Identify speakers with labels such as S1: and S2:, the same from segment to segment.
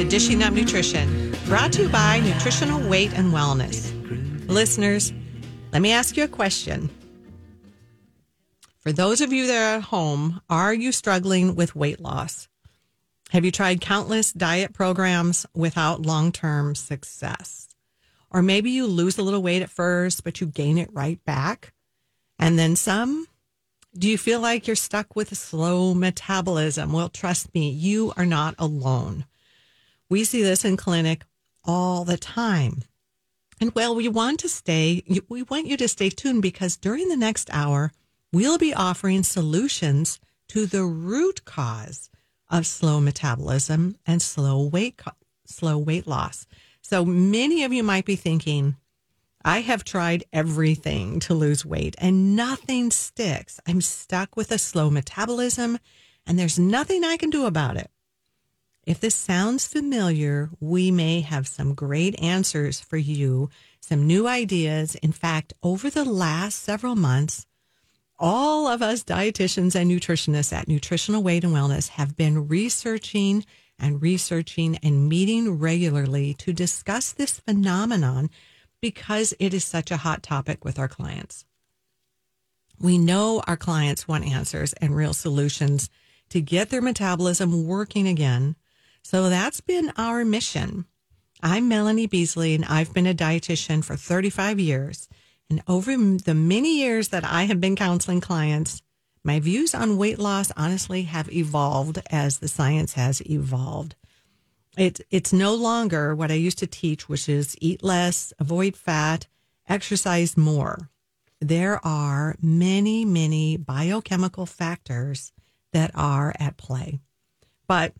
S1: to Dishing Up Nutrition, brought to you by Nutritional Weight and Wellness. Listeners, let me ask you a question. For those of you that are at home, are you struggling with weight loss? Have you tried countless diet programs without long term success? Or maybe you lose a little weight at first, but you gain it right back and then some? Do you feel like you're stuck with a slow metabolism? Well, trust me, you are not alone. We see this in clinic all the time. And well, we want to stay, we want you to stay tuned because during the next hour, we'll be offering solutions to the root cause of slow metabolism and slow weight, slow weight loss. So many of you might be thinking, I have tried everything to lose weight and nothing sticks. I'm stuck with a slow metabolism and there's nothing I can do about it. If this sounds familiar, we may have some great answers for you, some new ideas. In fact, over the last several months, all of us dietitians and nutritionists at Nutritional Weight and Wellness have been researching and researching and meeting regularly to discuss this phenomenon because it is such a hot topic with our clients. We know our clients want answers and real solutions to get their metabolism working again. So that's been our mission. I'm Melanie Beasley and I've been a dietitian for 35 years. And over the many years that I have been counseling clients, my views on weight loss honestly have evolved as the science has evolved. It, it's no longer what I used to teach, which is eat less, avoid fat, exercise more. There are many, many biochemical factors that are at play. But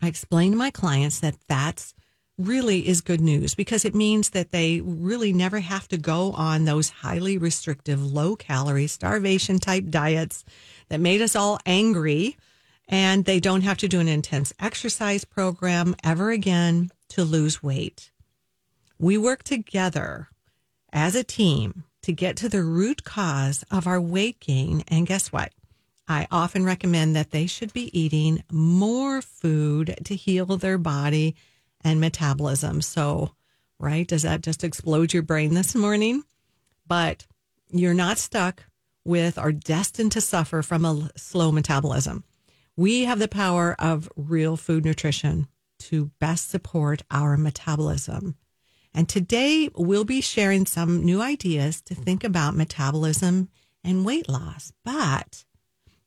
S1: I explain to my clients that that's really is good news because it means that they really never have to go on those highly restrictive, low calorie, starvation type diets that made us all angry. And they don't have to do an intense exercise program ever again to lose weight. We work together as a team to get to the root cause of our weight gain. And guess what? I often recommend that they should be eating more food to heal their body and metabolism. So, right, does that just explode your brain this morning? But you're not stuck with or destined to suffer from a slow metabolism. We have the power of real food nutrition to best support our metabolism. And today we'll be sharing some new ideas to think about metabolism and weight loss. But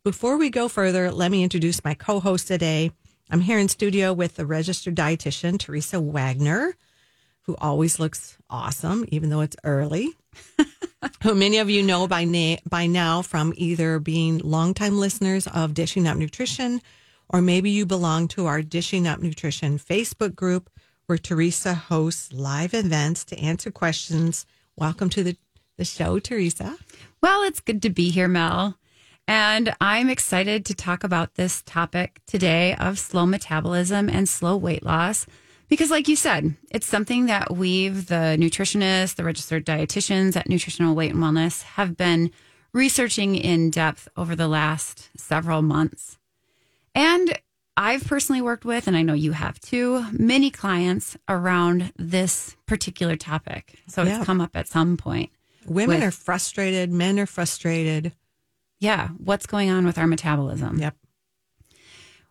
S1: before we go further, let me introduce my co host today. I'm here in studio with the registered dietitian, Teresa Wagner, who always looks awesome, even though it's early. who many of you know by, na- by now from either being longtime listeners of Dishing Up Nutrition, or maybe you belong to our Dishing Up Nutrition Facebook group, where Teresa hosts live events to answer questions. Welcome to the, the show, Teresa.
S2: Well, it's good to be here, Mel. And I'm excited to talk about this topic today of slow metabolism and slow weight loss. Because, like you said, it's something that we've, the nutritionists, the registered dietitians at Nutritional Weight and Wellness, have been researching in depth over the last several months. And I've personally worked with, and I know you have too, many clients around this particular topic. So yeah. it's come up at some point.
S1: Women with, are frustrated, men are frustrated
S2: yeah, what's going on with our metabolism?
S1: Yep.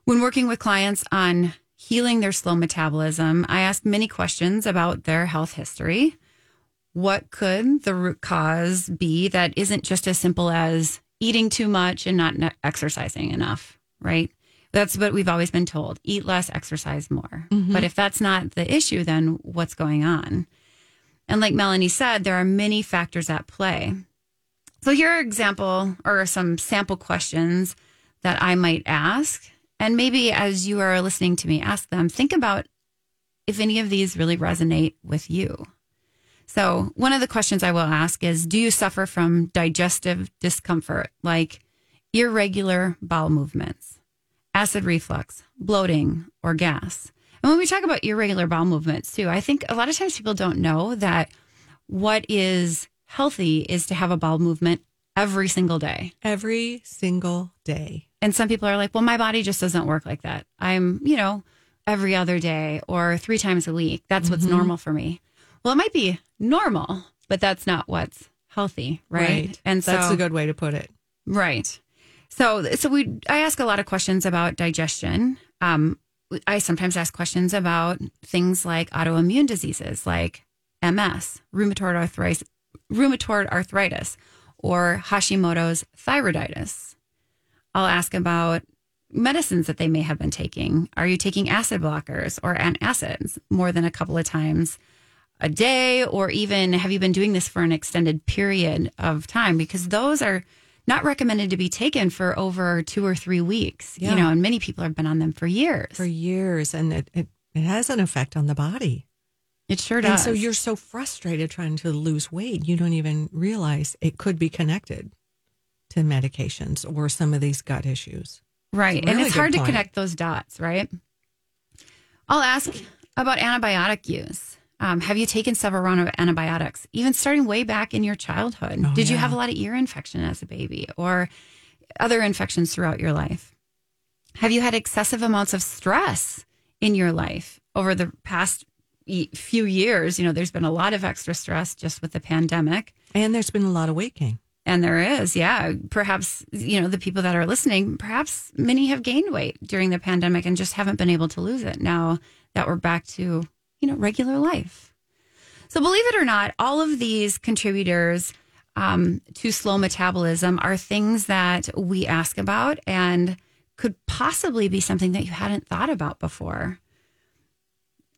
S2: When working with clients on healing their slow metabolism, I ask many questions about their health history. What could the root cause be that isn't just as simple as eating too much and not exercising enough, right? That's what we've always been told eat less, exercise more. Mm-hmm. But if that's not the issue, then what's going on? And like Melanie said, there are many factors at play. So here are example or some sample questions that I might ask. And maybe as you are listening to me ask them, think about if any of these really resonate with you. So, one of the questions I will ask is Do you suffer from digestive discomfort like irregular bowel movements, acid reflux, bloating, or gas? And when we talk about irregular bowel movements, too, I think a lot of times people don't know that what is healthy is to have a bowel movement every single day.
S1: Every single day.
S2: And some people are like, well, my body just doesn't work like that. I'm, you know, every other day or three times a week. That's what's
S1: Mm-hmm.
S2: normal for me. Well, it might be normal, but that's not what's healthy, right?
S1: And
S2: so
S1: that's a good way to put it.
S2: Right. So, so we, I ask a lot of questions about digestion. Um, I sometimes ask questions about things like autoimmune diseases, like MS, rheumatoid arthritis, rheumatoid arthritis, or Hashimoto's thyroiditis. I'll ask about medicines that they may have been taking. Are you taking acid blockers or antacids more than a couple of times a day? Or even have you been doing this for an extended period of time? Because those are not recommended to be taken for over two or three weeks.
S1: Yeah.
S2: You know, and many people have been on them for years.
S1: For years, and it, it, it has an effect on the body.
S2: It sure does.
S1: And so you're so frustrated trying to lose weight, you don't even realize it could be connected to medications or some of these gut issues.
S2: Right.
S1: It's a
S2: and it's hard to connect those dots, right? I'll ask about antibiotic use. Um, have you taken several rounds of antibiotics, even starting way back in your childhood?
S1: Oh,
S2: Did you have a lot of ear infection as a baby or other infections throughout your life? Have you had excessive amounts of stress in your life over the past few years? You know, there's been a lot of extra stress just with the pandemic.
S1: And there's been a lot of weight gain.
S2: And there is, yeah. Perhaps, you know, the people that are listening, perhaps many have gained weight during the pandemic and just haven't been able to lose it now that we're back to, you know, regular life. So, believe it or not, all of these contributors um, to slow metabolism are things that we ask about and could possibly be something that you hadn't thought about before.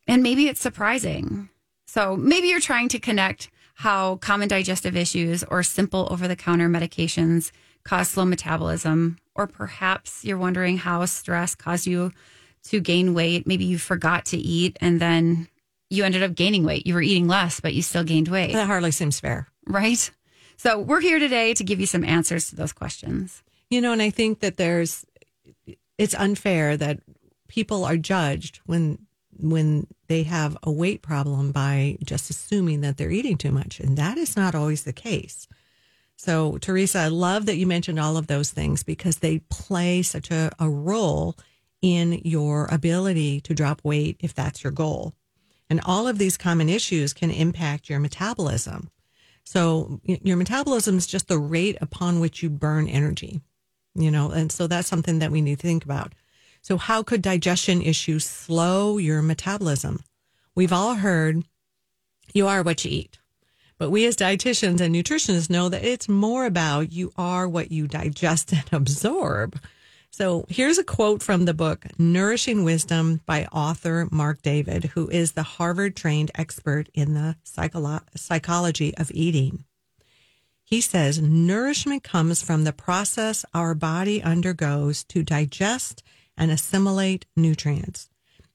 S2: And maybe it's surprising. So maybe you're trying to connect how common digestive issues or simple over the counter medications cause slow metabolism, or perhaps you're wondering how stress caused you to gain weight. Maybe you forgot to eat and then you ended up gaining weight. You were eating less, but you still gained weight,
S1: That hardly seems fair.
S2: right? So we're here today to give you some answers to those questions.
S1: You know, and I think that there's it's unfair that people are judged when when they have a weight problem by just assuming that they're eating too much and that is not always the case. So, Teresa, I love that you mentioned all of those things because they play such a, a role in your ability to drop weight if that's your goal. And all of these common issues can impact your metabolism. So, your metabolism is just the rate upon which you burn energy, you know, and so that's something that we need to think about. So, how could digestion issues slow your metabolism? We've all heard you are what you eat. But we as dietitians and nutritionists know that it's more about you are what you digest and absorb. So here's a quote from the book Nourishing Wisdom by author Marc David, who is the Harvard trained expert in the psycholo- psychology of eating. He says nourishment comes from the process our body undergoes to digest and assimilate nutrients.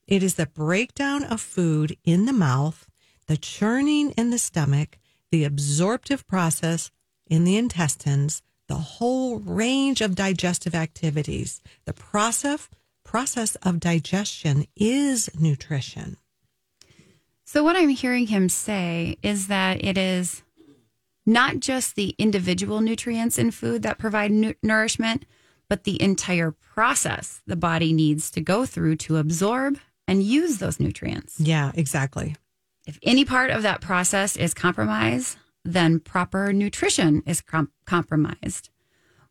S1: It is the breakdown of food in the mouth, the churning in the stomach, the absorptive process in the intestines, the whole range of digestive activities. The process process of digestion is nutrition.
S2: So, what I'm hearing him say is that it is not just the individual nutrients in food that provide nu- nourishment, but the entire process the body needs to go through to absorb and use those nutrients.
S1: Yeah, exactly.
S2: If any part of that process is compromised, then proper nutrition is com- compromised.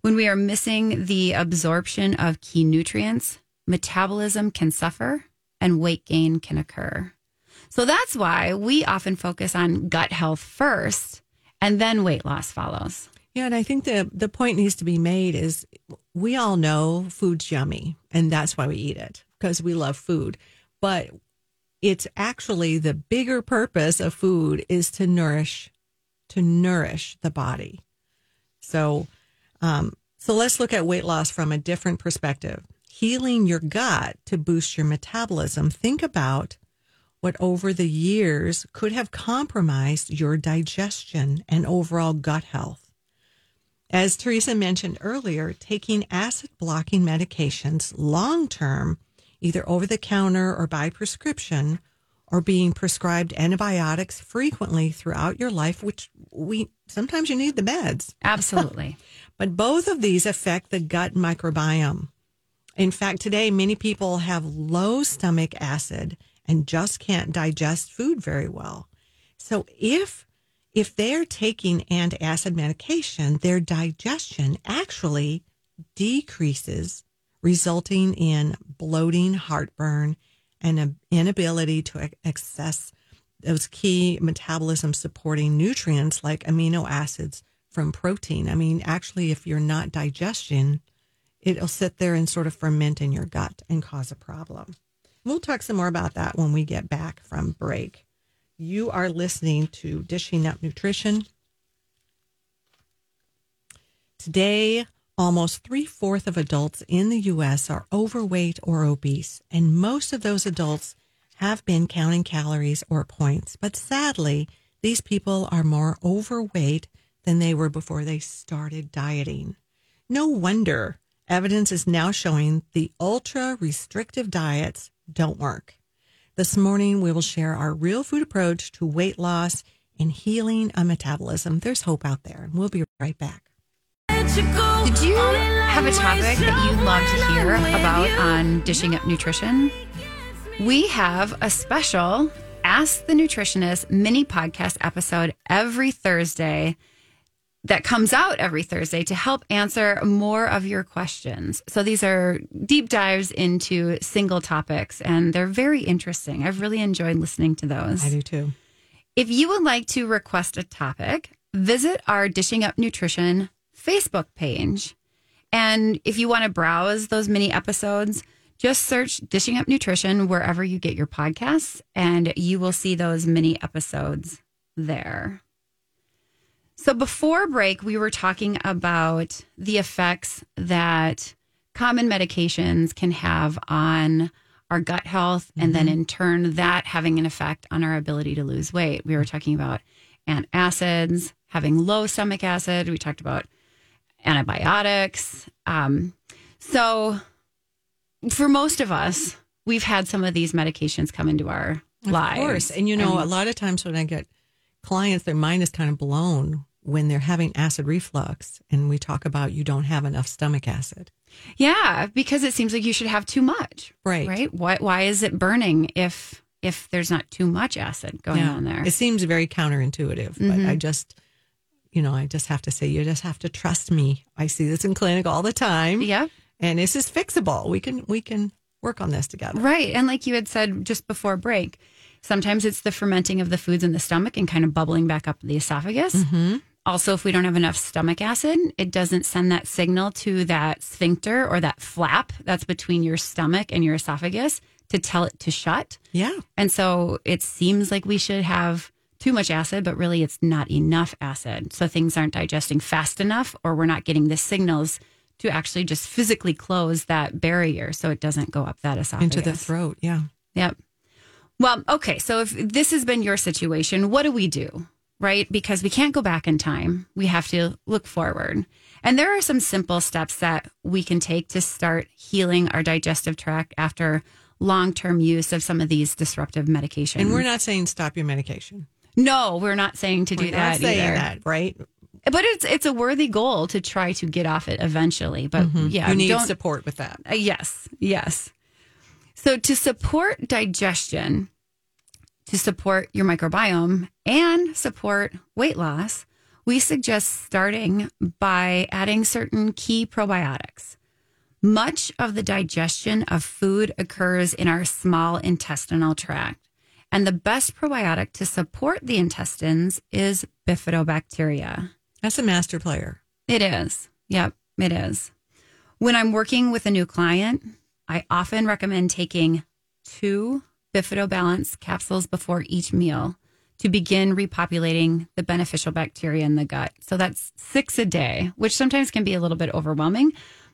S2: When we are missing the absorption of key nutrients, metabolism can suffer and weight gain can occur. So that's why we often focus on gut health first and then weight loss follows.
S1: Yeah, and I think the the point needs to be made is we all know food's yummy and that's why we eat it because we love food. But it's actually the bigger purpose of food is to nourish to nourish the body. So um so let's look at weight loss from a different perspective. Healing your gut to boost your metabolism. Think about what over the years could have compromised your digestion and overall gut health. As Teresa mentioned earlier, taking acid blocking medications long term, either over the counter or by prescription, or being prescribed antibiotics frequently throughout your life, which we sometimes you need the meds.
S2: Absolutely.
S1: But both of these affect the gut microbiome. In fact, today, many people have low stomach acid and just can't digest food very well. So if if they're taking antacid medication, their digestion actually decreases, resulting in bloating, heartburn, and an inability to access those key metabolism supporting nutrients like amino acids from protein. I mean, actually, if you're not digestion, it'll sit there and sort of ferment in your gut and cause a problem. We'll talk some more about that when we get back from break. You are listening to Dishing Up Nutrition. Today, almost three fourths of adults in the U.S. are overweight or obese, and most of those adults have been counting calories or points. But sadly, these people are more overweight than they were before they started dieting. No wonder evidence is now showing the ultra restrictive diets don't work. This morning, we will share our real food approach to weight loss and healing a metabolism. There's hope out there, and we'll be right back.
S2: Did you have a topic that you'd love to hear about on Dishing Up Nutrition? We have a special Ask the Nutritionist mini podcast episode every Thursday that comes out every Thursday to help answer more of your questions. So these are deep dives into single topics and they're very interesting. I've really enjoyed listening to those.
S1: I do too.
S2: If you would like to request a topic, visit our Dishing Up Nutrition Facebook page. And if you want to browse those mini episodes, just search Dishing Up Nutrition wherever you get your podcasts and you will see those mini episodes there. So before break, we were talking about the effects that common medications can have on our gut health, and mm-hmm. then in turn, that having an effect on our ability to lose weight. We were talking about antacids, having low stomach acid. We talked about antibiotics. Um, so, for most of us, we've had some of these medications come into our
S1: of
S2: lives.
S1: Of course. And you know, and, a lot of times when I get clients, their mind is kind of blown when they're having acid reflux and we talk about you don't have enough stomach acid.
S2: Yeah, because it seems like you should have too much.
S1: Right.
S2: Right? Why why is it burning if if there's not too much acid going yeah. on there?
S1: It seems very counterintuitive, mm-hmm. but I just you know, I just have to say you just have to trust me. I see this in clinic all the time.
S2: Yeah.
S1: And this is fixable. We can we can work on this together.
S2: Right. And like you had said just before break, sometimes it's the fermenting of the foods in the stomach and kind of bubbling back up the esophagus. Mm-hmm. Also, if we don't have enough stomach acid, it doesn't send that signal to that sphincter or that flap that's between your stomach and your esophagus to tell it to shut.
S1: Yeah.
S2: And so it seems like we should have too much acid, but really it's not enough acid. So things aren't digesting fast enough, or we're not getting the signals to actually just physically close that barrier so it doesn't go up that esophagus.
S1: Into the throat. Yeah.
S2: Yep. Well, okay. So if this has been your situation, what do we do? Right? Because we can't go back in time. We have to look forward. And there are some simple steps that we can take to start healing our digestive tract after long term use of some of these disruptive medications.
S1: And we're not saying stop your medication.
S2: No, we're not saying to do
S1: we're
S2: that.
S1: saying
S2: either.
S1: that, right?
S2: But it's it's a worthy goal to try to get off it eventually. But mm-hmm. yeah,
S1: you need support with that.
S2: Uh, yes, yes. So to support digestion, to support your microbiome and support weight loss, we suggest starting by adding certain key probiotics. Much of the digestion of food occurs in our small intestinal tract. And the best probiotic to support the intestines is bifidobacteria.
S1: That's a master player.
S2: It is. Yep, it is. When I'm working with a new client, I often recommend taking two bifidobalance capsules before each meal to begin repopulating the beneficial bacteria in the gut. So that's six a day, which sometimes can be a little bit overwhelming,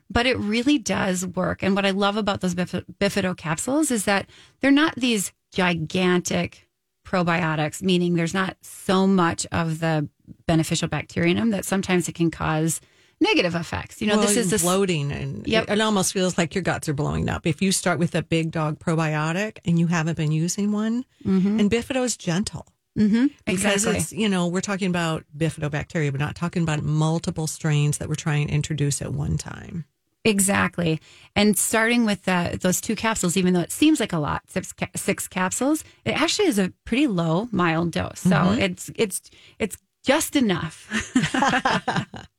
S2: but it really does work. And what I love about those bif- bifido capsules is that they're not these gigantic probiotics, meaning there's not so much of the beneficial them that sometimes it can cause negative effects. You know,
S1: well,
S2: this is
S1: a, bloating, and yep. it, it, almost feels like your guts are blowing up. If you start with a big dog probiotic and you haven't been using one, mm-hmm. and Bifido is gentle.
S2: Mm-hmm.
S1: Because
S2: exactly.
S1: it's, you know, we're talking about bifidobacteria, we're not talking about multiple strains that we're trying to introduce at one time.
S2: Exactly. And starting with the, those two capsules, even though it seems like a lot, six, ca- six capsules, it actually is a pretty low, mild dose. So
S1: Mm-hmm.
S2: it's it's it's just enough.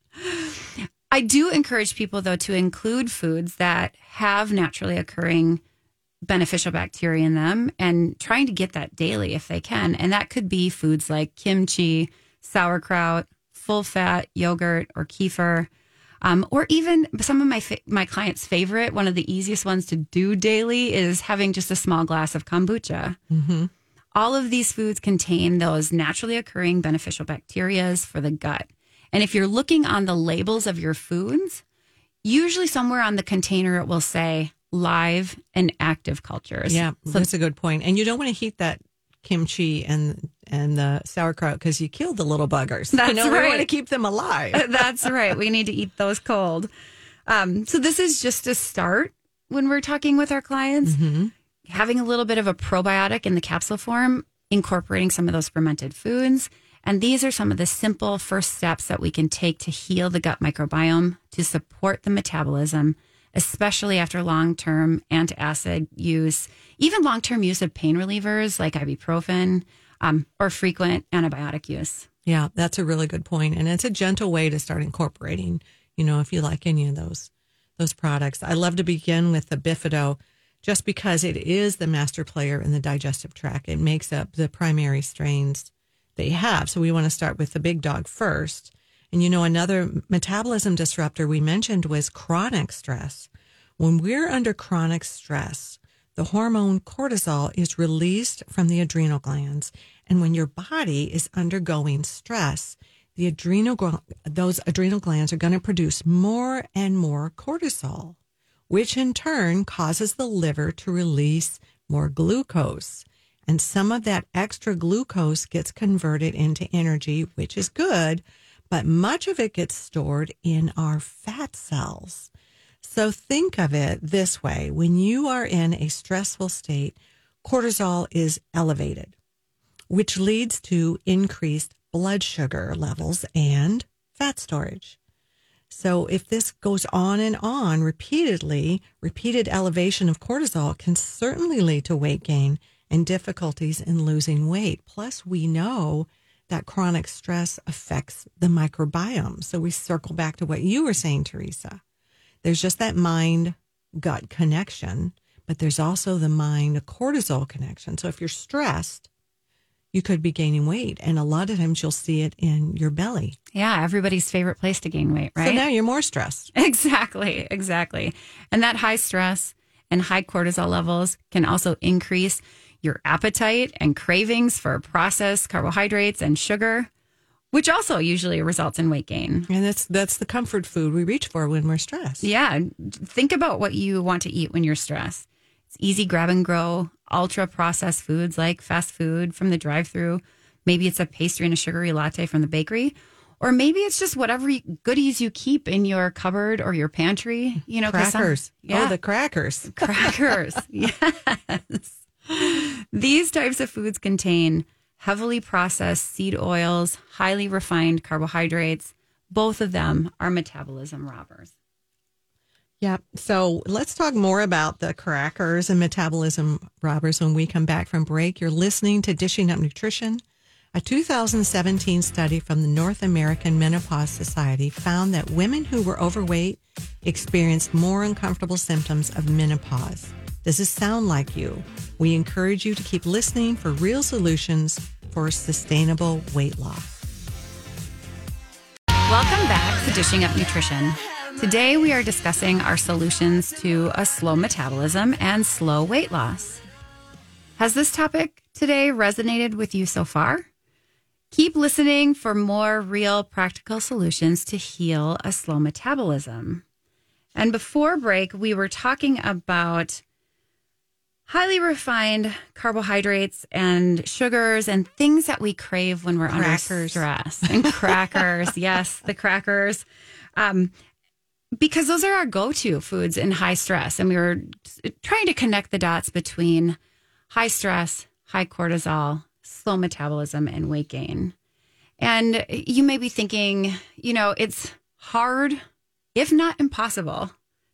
S2: I do encourage people though to include foods that have naturally occurring beneficial bacteria in them and trying to get that daily if they can. And that could be foods like kimchi, sauerkraut, full fat yogurt or kefir. Um, or even some of my fa- my clients' favorite, one of the easiest ones to do daily is having just a small glass of kombucha. All of these foods contain those naturally occurring beneficial bacterias for the gut. And if you're looking on the labels of your foods, usually somewhere on the container it will say live and active cultures.
S1: Yeah,
S2: So
S1: that's a good point. And you don't want to heat that kimchi and and the sauerkraut because you killed the little buggers.
S2: That's
S1: you know, we want to keep them alive.
S2: That's right. We need to eat those cold. Um, so this is just a start when we're talking with our clients. Having a little bit of a probiotic in the capsule form, incorporating some of those fermented foods. And these are some of the simple first steps that we can take to heal the gut microbiome, to support the metabolism, especially after long term antacid use, even long term use of pain relievers like ibuprofen um, or frequent antibiotic use.
S1: Yeah, that's a really good point, and it's a gentle way to start incorporating. You know, if you like any of those those products, I love to begin with the Bifido, just because it is the master player in the digestive tract. It makes up the primary strains you have. So we want to start with the big dog first. And you know, another metabolism disruptor we mentioned was chronic stress. When we're under chronic stress, the hormone cortisol is released from the adrenal glands. And when your body is undergoing stress, the adrenal those adrenal glands are going to produce more and more cortisol, which in turn causes the liver to release more glucose. And some of that extra glucose gets converted into energy, which is good, but much of it gets stored in our fat cells. So think of it this way when you are in a stressful state, cortisol is elevated, which leads to increased blood sugar levels and fat storage. So if this goes on and on repeatedly, repeated elevation of cortisol can certainly lead to weight gain and difficulties in losing weight. Plus, we know that chronic stress affects the microbiome. So we circle back to what you were saying, Teresa. There's just that mind gut connection, but there's also the mind cortisol connection. So if you're stressed, you could be gaining weight. And a lot of times you'll see it in your belly.
S2: Yeah, everybody's favorite place to gain weight, right?
S1: So now you're more stressed.
S2: Exactly, exactly. And that high stress and high cortisol levels can also increase your appetite and cravings for processed carbohydrates and sugar, which also usually results in weight gain.
S1: And that's that's the comfort food we reach for when we're stressed.
S2: Yeah, think about what you want to eat when you're stressed. It's easy grab and go, ultra processed foods like fast food from the drive through. Maybe it's a pastry and a sugary latte from the bakery. Or maybe it's just whatever goodies you keep in your cupboard or your pantry. You know, 'cause some-
S1: Crackers.
S2: Oh, yeah,
S1: Oh, the crackers.
S2: crackers. yes. These types of foods contain heavily processed seed oils, highly refined carbohydrates. Both of them are metabolism robbers.
S1: Yeah. So let's talk more about the crackers and metabolism robbers when we come back from break. You're listening to Dishing Up Nutrition. A 2017 study from the North American Menopause Society found that women who were overweight experienced more uncomfortable symptoms of menopause. Does this sound like you? We encourage you to keep listening for real solutions for sustainable weight loss.
S2: Welcome back to Dishing Up Nutrition. Today we are discussing our solutions to a slow metabolism and slow weight loss. Has this topic today resonated with you so far? Keep listening for more real practical solutions to heal a slow metabolism. And before break, we were talking about highly refined carbohydrates and sugars and things that we crave when we're under stress. And crackers, yes, the crackers. Um, because those are our go-to foods in high stress and we were trying to connect the dots between high stress high cortisol slow metabolism and weight gain and you may be thinking you know it's hard if not impossible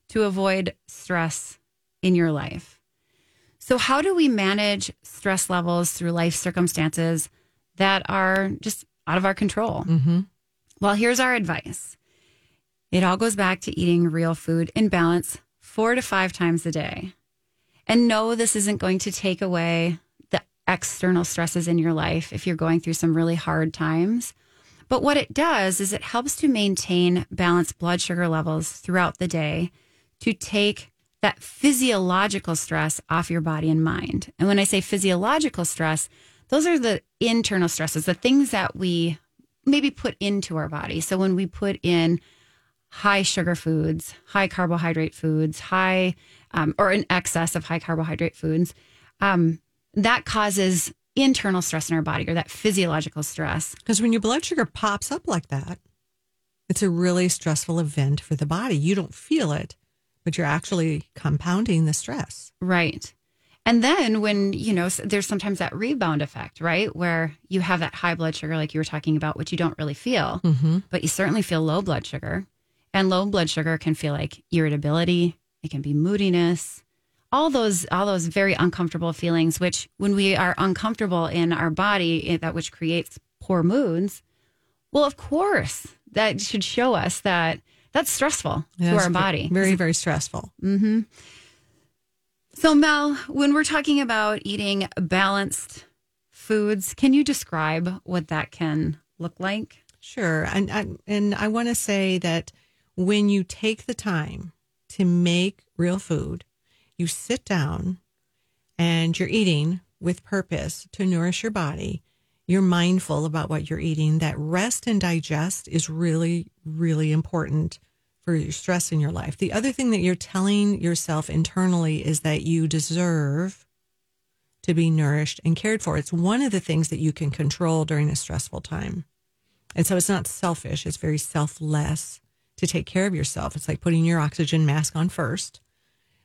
S2: to avoid stress in your life. So, how do we manage stress levels through life circumstances that are just out of our control?
S1: Mm-hmm.
S2: Well, here's our advice it all goes back to eating real food in balance four to five times a day. And no, this isn't going to take away the external stresses in your life if you're going through some really hard times. But what it does is it helps to maintain balanced blood sugar levels throughout the day to take that physiological stress off your body and mind. And when I say physiological stress, those are the internal stresses, the things that we maybe put into our body. So when we put in high sugar foods, high carbohydrate foods, high um, or an excess of high carbohydrate foods, um, that causes internal stress in our body or that physiological stress.
S1: Because when your blood sugar pops up like that, it's a really stressful event for the body. You don't feel it, but you're actually compounding the stress.
S2: Right. And then when, you know, there's sometimes that rebound effect, right? Where you have that high blood sugar, like you were talking about, which you don't really feel,
S1: Mm-hmm.
S2: but you certainly feel low blood sugar. And low blood sugar can feel like irritability, it can be moodiness, all those all those very uncomfortable feelings which when we are uncomfortable in our body eh, that which creates poor moods, well of course that should show us that that's stressful to our body.
S1: Very, very stressful.
S2: Mm-hmm. So, Mel, when we're talking about eating balanced foods, can you describe what that can look like?
S1: Sure. And, I and I want to say that when you take the time to make real food, you sit down and you're eating with purpose to nourish your body. You're mindful about what you're eating. That rest and digest is really, really important for your stress in your life. The other thing that you're telling yourself internally is that you deserve to be nourished and cared for. It's one of the things that you can control during a stressful time. And so it's not selfish, it's very selfless to take care of yourself. It's like putting your oxygen mask on first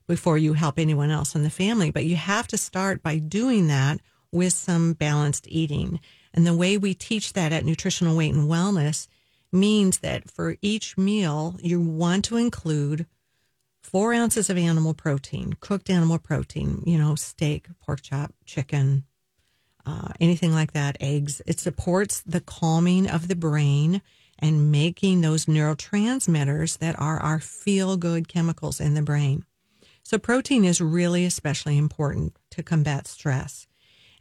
S1: before you help anyone else in the family. But you have to start by doing that with some balanced eating. And the way we teach that at Nutritional Weight and Wellness means that for each meal, you want to include four ounces of animal protein, cooked animal protein, you know, steak, pork chop, chicken, uh, anything like that, eggs. It supports the calming of the brain and making those neurotransmitters that are our feel good chemicals in the brain. So, protein is really especially important to combat stress.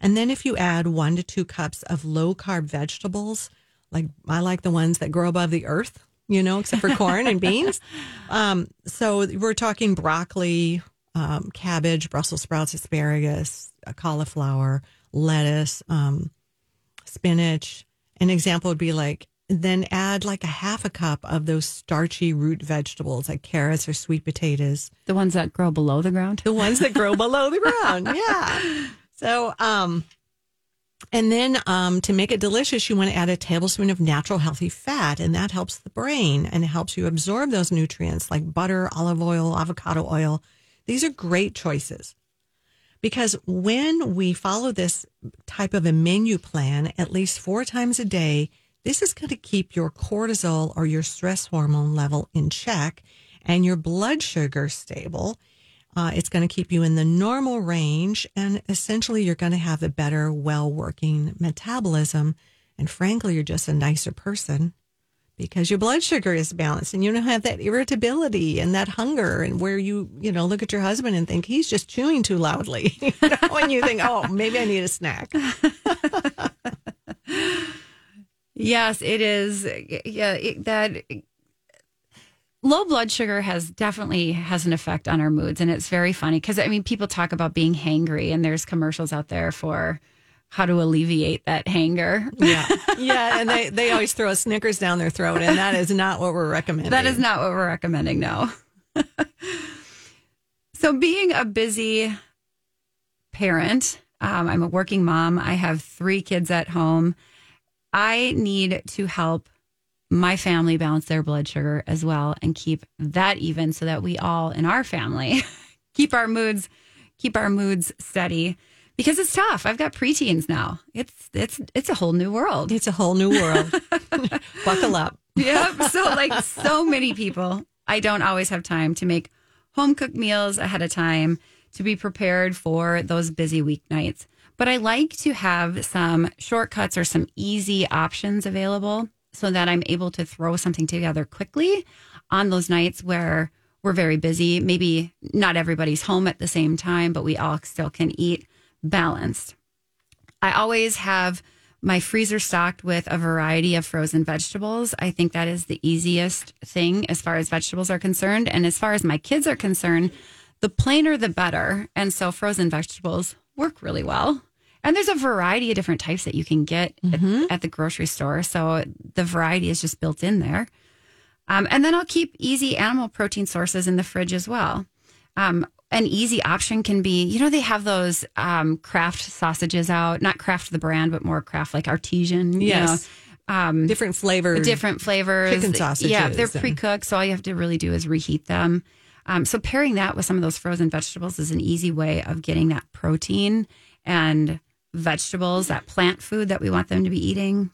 S1: And then, if you add one to two cups of low carb vegetables, like I like the ones that grow above the earth, you know, except for corn and beans. Um, so, we're talking broccoli, um, cabbage, Brussels sprouts, asparagus, uh, cauliflower, lettuce, um, spinach. An example would be like, then add like a half a cup of those starchy root vegetables like carrots or sweet potatoes.
S2: The ones that grow below the ground?
S1: The ones that grow below the ground. Yeah. So, um, and then um, to make it delicious, you want to add a tablespoon of natural healthy fat, and that helps the brain and helps you absorb those nutrients like butter, olive oil, avocado oil. These are great choices because when we follow this type of a menu plan at least four times a day, this is going to keep your cortisol or your stress hormone level in check and your blood sugar stable. Uh, it's going to keep you in the normal range, and essentially, you're going to have a better, well working metabolism. And frankly, you're just a nicer person because your blood sugar is balanced and you don't have that irritability and that hunger and where you, you know, look at your husband and think he's just chewing too loudly. you know, when you think, oh, maybe I need a snack.
S2: Yes, it is. Yeah, it, that low blood sugar has definitely has an effect on our moods, and it's very funny because I mean, people talk about being hangry, and there's commercials out there for how to alleviate that hanger.
S1: Yeah, yeah, and they they always throw a Snickers down their throat, and that is not what we're recommending.
S2: That is not what we're recommending. No. so, being a busy parent, um, I'm a working mom. I have three kids at home. I need to help my family balance their blood sugar as well and keep that even so that we all in our family keep our moods keep our moods steady because it's tough. I've got preteens now. It's it's it's a whole new world.
S1: It's a whole new world. Buckle up.
S2: Yep. So like so many people, I don't always have time to make home cooked meals ahead of time to be prepared for those busy weeknights. But I like to have some shortcuts or some easy options available so that I'm able to throw something together quickly on those nights where we're very busy. Maybe not everybody's home at the same time, but we all still can eat balanced. I always have my freezer stocked with a variety of frozen vegetables. I think that is the easiest thing as far as vegetables are concerned. And as far as my kids are concerned, the plainer the better. And so frozen vegetables work really well. And there's a variety of different types that you can get
S1: Mm-hmm.
S2: at, at the grocery store. So the variety is just built in there. Um, and then I'll keep easy animal protein sources in the fridge as well. Um, an easy option can be, you know, they have those um, craft sausages out, not Kraft the brand, but more craft like artesian. you
S1: Yes.
S2: know, um,
S1: Different flavors.
S2: different flavors.
S1: Chicken sausages
S2: Yeah, they're pre cooked. So all you have to really do is reheat them. Um, so pairing that with some of those frozen vegetables is an easy way of getting that protein and vegetables, that plant food that we want them to be eating.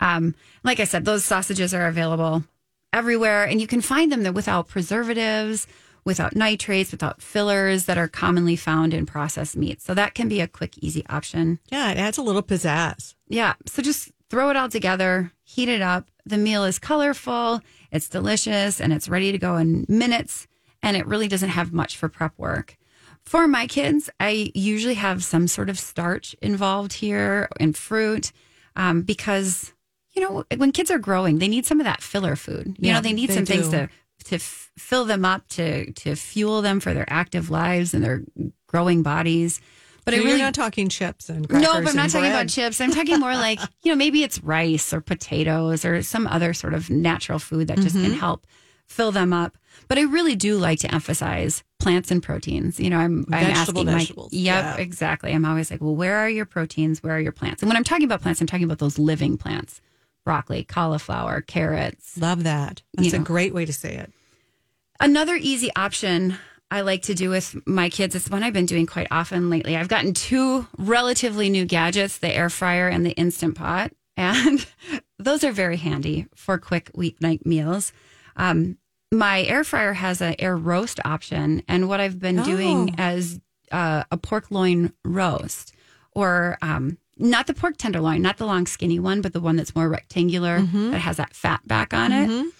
S2: Um, like I said, those sausages are available everywhere, and you can find them without preservatives, without nitrates, without fillers that are commonly found in processed meats. So that can be a quick, easy option.
S1: Yeah, it adds a little pizzazz.
S2: Yeah. So just throw it all together, heat it up. The meal is colorful, it's delicious, and it's ready to go in minutes. And it really doesn't have much for prep work. For my kids, I usually have some sort of starch involved here and fruit um, because, you know, when kids are growing, they need some of that filler food. You
S1: Yeah,
S2: know, they need
S1: they
S2: some things to to f- fill them up to to fuel them for their active lives and their growing bodies. But
S1: So
S2: I
S1: you're
S2: really
S1: not talking chips and
S2: no, but I'm not talking
S1: bread.
S2: about chips. I'm talking more like, you know, maybe it's rice or potatoes or some other sort of natural food that just
S1: Mm-hmm.
S2: can help fill them up. But I really do like to emphasize plants and proteins. You know, I'm, I'm
S1: Vegetable
S2: asking my, yep,
S1: yeah.
S2: exactly. I'm always like, well, where are your proteins? Where are your plants? And when I'm talking about plants, I'm talking about those living plants, broccoli, cauliflower, carrots,
S1: Love that. That's
S2: You
S1: a great way to say it.
S2: Another easy option I like to do with my kids, it's one I've been doing quite often lately. I've gotten two relatively new gadgets, the air fryer and the instant pot. And those are very handy for quick weeknight meals. Um, my air fryer has an air roast option. And what I've been doing
S1: Oh.
S2: as uh, a pork loin roast or um, not the pork tenderloin, not the long skinny one, but the one that's more rectangular that has that fat back on it.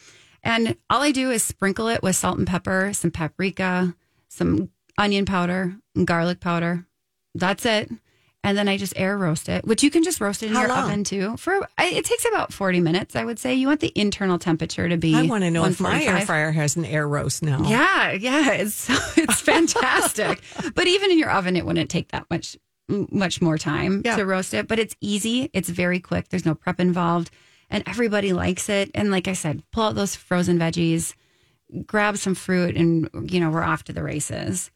S2: And all I do is sprinkle it with salt and pepper, some paprika, some onion powder, and garlic powder. That's it. And then I just air roast it, which you can just roast it in
S1: How
S2: your
S1: long?
S2: oven too. For I- it takes about 40 minutes, I would say. You want the internal temperature to be
S1: I want to know if my air fryer has an air roast now.
S2: Yeah, yeah, it's it's fantastic. but even in your oven, it wouldn't take that much much more time
S1: Yeah.
S2: to roast it. But it's easy. It's very quick. There's no prep involved, and everybody likes it. And like I said, pull out those frozen veggies, grab some fruit, and you know we're off to the races.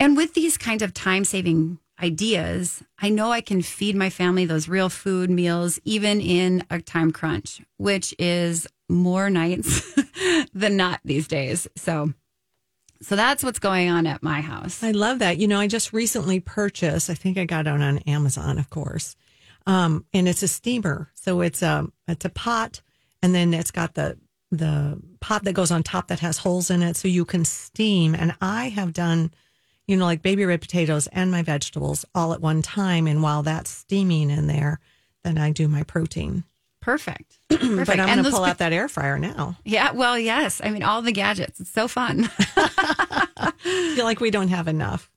S2: And with these kinds of time saving ideas, I know I can feed my family those real food meals, even in a time crunch, which is more nights than not these days. So, so that's what's going on at my house.
S1: I love that. You know, I just recently purchased, I think I got it on Amazon, of course. Um, and it's a steamer. So it's a it's a pot and then it's got the the pot that goes on top that has holes in it so you can steam. And I have done, you know, like baby red potatoes and my vegetables all at one time. And while that's steaming in there, then I do my protein.
S2: Perfect. Perfect.
S1: But I'm going to pull out that air fryer now.
S2: Yeah. Well, yes. I mean, all the gadgets. It's so fun.
S1: feel like we don't have enough.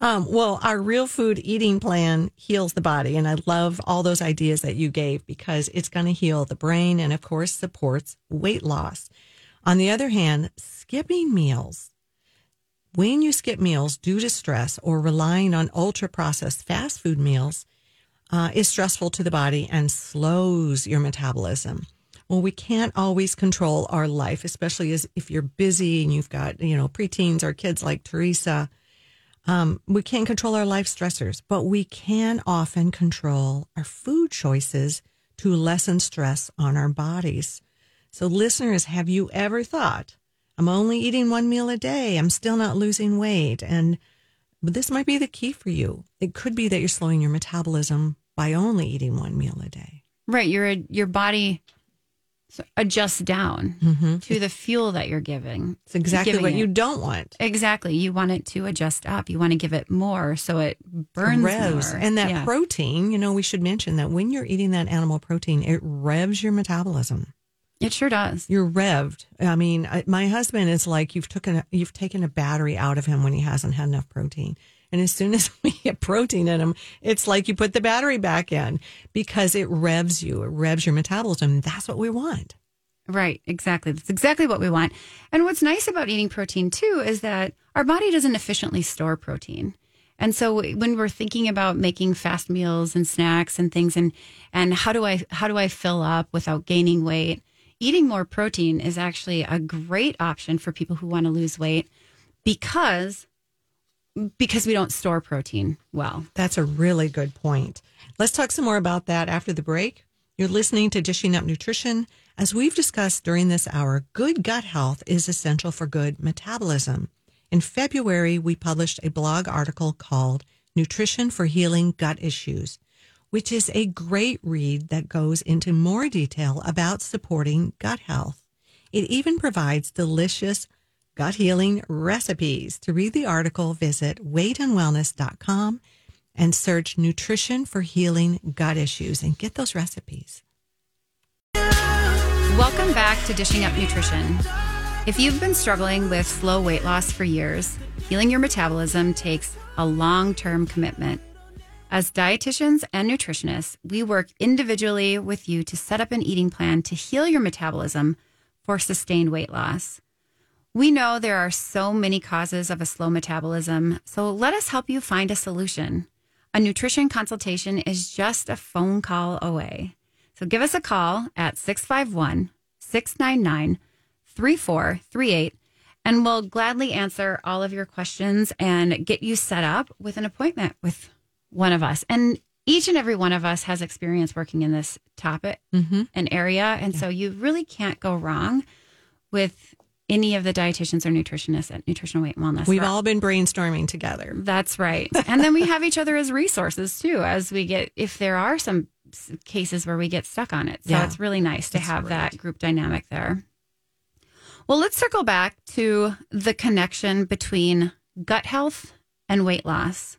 S1: Um, well, our real food eating plan heals the body. And I love all those ideas that you gave because it's going to heal the brain and, of course, supports weight loss. On the other hand, skipping meals, when you skip meals due to stress or relying on ultra processed fast food meals, uh, is stressful to the body and slows your metabolism. Well, we can't always control our life, especially as if you're busy and you've got, you know, preteens or kids like Teresa. Um, we can't control our life stressors, but we can often control our food choices to lessen stress on our bodies. So, listeners, have you ever thought, I'm only eating one meal a day, I'm still not losing weight? And but this might be the key for you. It could be that you're slowing your metabolism by only eating one meal a day.
S2: right. Your your body adjusts down mm-hmm. to the fuel that you're giving.
S1: It's exactly what
S2: it.
S1: you don't want.
S2: Exactly. You want it to adjust up. You want to give it more so it burns
S1: revs.
S2: more.
S1: And that
S2: Yeah.
S1: protein, you know, we should mention that when you're eating that animal protein, it revs your metabolism.
S2: It sure does.
S1: You're revved. I mean, I, my husband is like you've taken a, you've taken a battery out of him when he hasn't had enough protein. And as soon as we get protein in him, it's like you put the battery back in because it revs you. It revs your metabolism. That's what we want.
S2: Right, exactly. That's exactly what we want. And what's nice about eating protein too is that our body doesn't efficiently store protein. And so when we're thinking about making fast meals and snacks and things and and how do I how do I fill up without gaining weight? Eating more protein is actually a great option for people who want to lose weight because because we don't store protein well.
S1: That's a really good point. Let's talk some more about that after the break. You're listening to Dishing Up Nutrition. As we've discussed during this hour, good gut health is essential for good metabolism. In February, we published a blog article called Nutrition for Healing Gut Issues, which is a great read that goes into more detail about supporting gut health. It even provides delicious gut healing recipes. To read the article, visit weightandwellness.com and search nutrition for healing gut issues and get those recipes.
S2: Welcome back to Dishing Up Nutrition. If you've been struggling with slow weight loss for years, healing your metabolism takes a long term commitment. As dietitians and nutritionists, we work individually with you to set up an eating plan to heal your metabolism for sustained weight loss. We know there are so many causes of a slow metabolism, so let us help you find a solution. A nutrition consultation is just a phone call away. So give us a call at 651 699 3438 and we'll gladly answer all of your questions and get you set up with an appointment with one of us. And each and every one of us has experience working in this topic mm-hmm. and area. And so you really can't go wrong with any of the dietitians or nutritionists at Nutritional Weight and Wellness.
S1: We've all been brainstorming together.
S2: that's right. And then we have each other as resources too, as we get, if there are some cases where we get stuck on it. So
S1: Yeah.
S2: it's really nice to
S1: That's
S2: have that group dynamic there. Well, let's circle back to the connection between gut health and weight loss.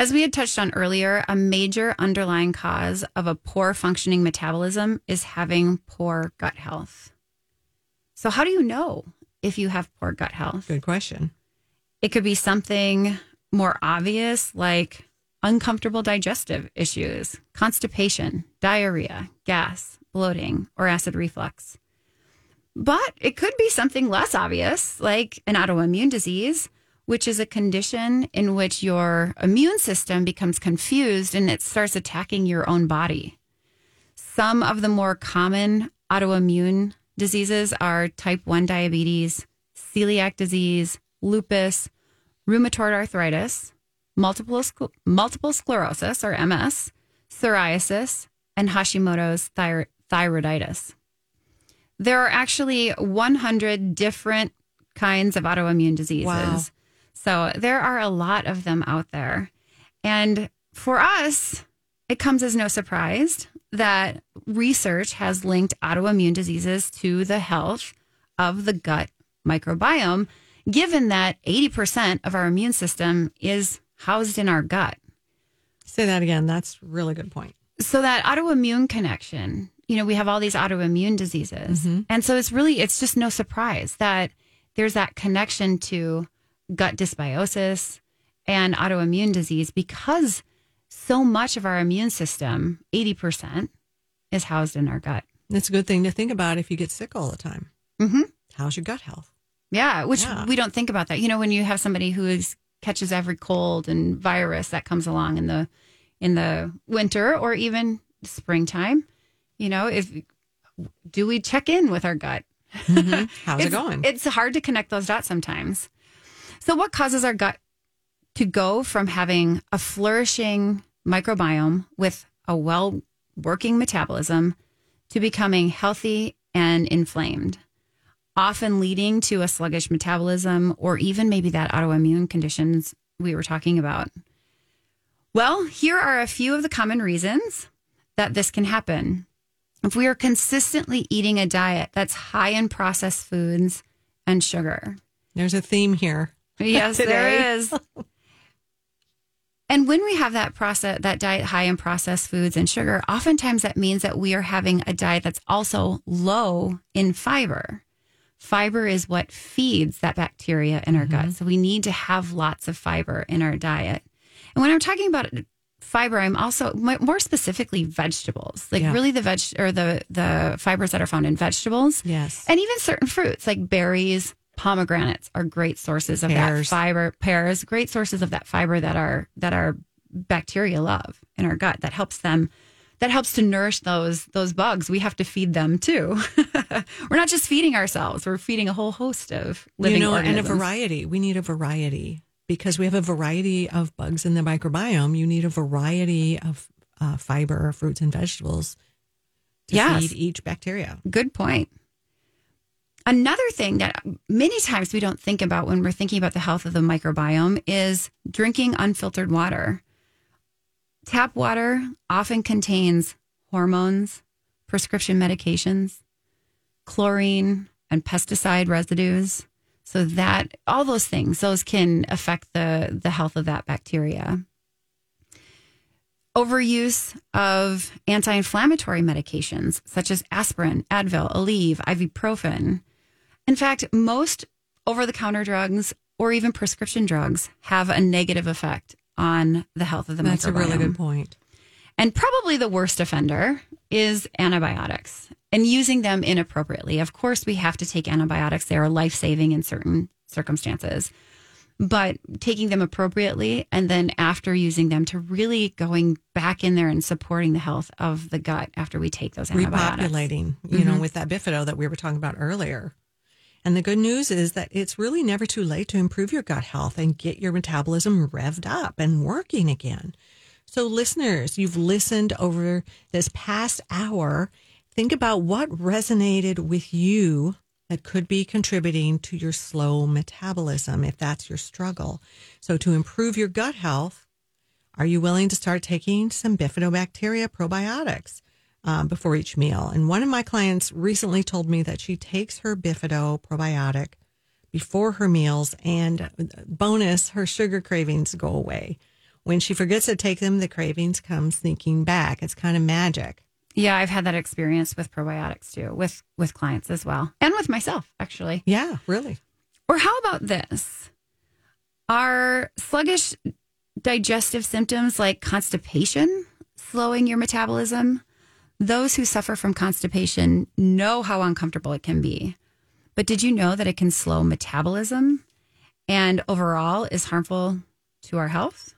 S2: As we had touched on earlier, a major underlying cause of a poor functioning metabolism is having poor gut health. So, how do you know if you have poor gut health?
S1: Good question.
S2: It could be something more obvious like uncomfortable digestive issues, constipation, diarrhea, gas, bloating, or acid reflux. But it could be something less obvious like an autoimmune disease, which is a condition in which your immune system becomes confused and it starts attacking your own body. Some of the more common autoimmune diseases are type 1 diabetes, celiac disease, lupus, rheumatoid arthritis, multiple, scl- multiple sclerosis or MS, psoriasis, and Hashimoto's thyro- thyroiditis. There are actually 100 different kinds of autoimmune diseases.
S1: Wow.
S2: So there are a lot of them out there. And for us, it comes as no surprise that research has linked autoimmune diseases to the health of the gut microbiome, given that 80% of our immune system is housed in our gut.
S1: Say that again. That's a really good point.
S2: So that autoimmune connection, you know, we have all these autoimmune diseases. Mm-hmm. And so it's really, it's just no surprise that there's that connection to gut dysbiosis and autoimmune disease because so much of our immune system, 80%, is housed in our gut.
S1: It's a good thing to think about if you get sick all the time.
S2: Mm-hmm.
S1: How's your gut health?
S2: Yeah, which
S1: Yeah.
S2: we don't think about that. You know, when you have somebody who is catches every cold and virus that comes along in the in the winter or even springtime, you know, if do we check in with our gut?
S1: How's it going?
S2: It's hard to connect those dots sometimes. So, what causes our gut to go from having a flourishing microbiome with a well working metabolism to becoming healthy and inflamed, often leading to a sluggish metabolism or even maybe that autoimmune conditions we were talking about? Well, here are a few of the common reasons that this can happen. if we are consistently eating a diet that's high in processed foods and sugar.
S1: There's a theme here.
S2: Yes,
S1: today.
S2: there is. And when we have that process, that diet high in processed foods and sugar, oftentimes that means that we are having a diet that's also low in fiber. Fiber is what feeds that bacteria in our gut. Mm-hmm. So we need to have lots of fiber in our diet. And when I'm talking about fiber, I'm also more specifically vegetables, like
S1: Yeah.
S2: really the veg or the the fibers that are found in vegetables.
S1: Yes.
S2: And even certain fruits like berries, pomegranates are great sources of
S1: Pears.
S2: that fiber. Pears, great sources of that fiber that our that our bacteria love in our gut. That helps them. That helps to nourish those those bugs. We have to feed them too. we're not just feeding ourselves; we're feeding a whole host of living
S1: you know, and a variety. We need a variety because we have a variety of bugs in the microbiome. You need a variety of uh, fiber, fruits, and vegetables to
S2: Yes.
S1: feed each bacteria.
S2: Good point. Another thing that many times we don't think about when we're thinking about the health of the microbiome is drinking unfiltered water. Tap water often contains hormones, prescription medications, chlorine, and pesticide residues. So that all those things, those can affect the the health of that bacteria. Overuse of anti-inflammatory medications such as aspirin, Advil, Aleve, ibuprofen. In fact, most over-the-counter drugs or even prescription drugs have a negative effect on the health of the microbiome.
S1: That's a really good point.
S2: And probably the worst offender is antibiotics and using them inappropriately. Of course, we have to take antibiotics, they are life saving in certain circumstances. But taking them appropriately and then after using them to really going back in there and supporting the health of the gut after we take those antibiotics.
S1: Repopulating, you know, mm-hmm. with that bifido that we were talking about earlier. And the good news is that it's really never too late to improve your gut health and get your metabolism revved up and working again. So, listeners, you've listened over this past hour. Think about what resonated with you that could be contributing to your slow metabolism if that's your struggle. So, to improve your gut health, are you willing to start taking some bifidobacteria probiotics um, before each meal? And one of my clients recently told me that she takes her bifido probiotic before her meals, and bonus, her sugar cravings go away. When she forgets to take them, the cravings come sneaking back. It's kind of magic.
S2: Yeah, I've had that experience with probiotics too, with with clients as well. And with myself, actually.
S1: Yeah, really.
S2: Or how about this? Are sluggish digestive symptoms like constipation slowing your metabolism? Those who suffer from constipation know how uncomfortable it can be. But did you know that it can slow metabolism and overall is harmful to our health?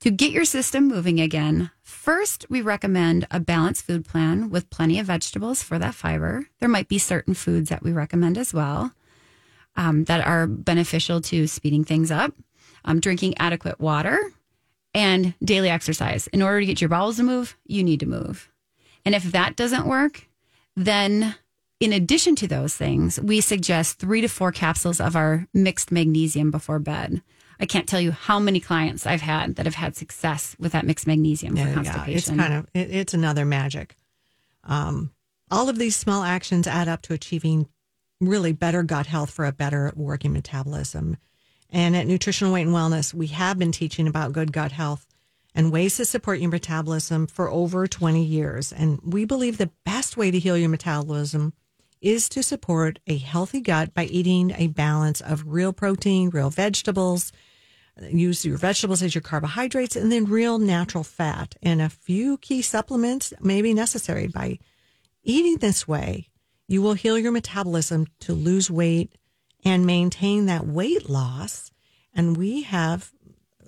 S2: To get your system moving again, first we recommend a balanced food plan with plenty of vegetables for that fiber. There might be certain foods that we recommend as well um, that are beneficial to speeding things up, um, drinking adequate water, and daily exercise. In order to get your bowels to move, you need to move. And if that doesn't work, then in addition to those things, we suggest three to four capsules of our mixed magnesium before bed. I can't tell you how many clients I've had that have had success with that mixed magnesium for
S1: Yeah,
S2: constipation.
S1: it's kind of it, it's another magic. Um, all of these small actions add up to achieving really better gut health for a better working metabolism. And at Nutritional Weight and Wellness, we have been teaching about good gut health and ways to support your metabolism for over 20 years. And we believe the best way to heal your metabolism is to support a healthy gut by eating a balance of real protein, real vegetables, use your vegetables as your carbohydrates and then real natural fat and a few key supplements may be necessary by eating this way you will heal your metabolism to lose weight and maintain that weight loss and we have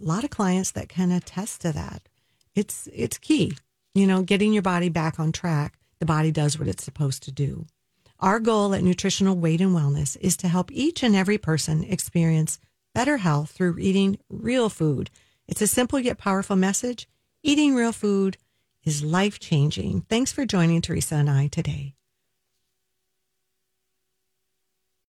S1: a lot of clients that can attest to that it's it's key you know getting your body back on track the body does what it's supposed to do our goal at nutritional weight and wellness is to help each and every person experience better health through eating real food. It's a simple yet powerful message. Eating real food is life changing. Thanks for joining Teresa and I today.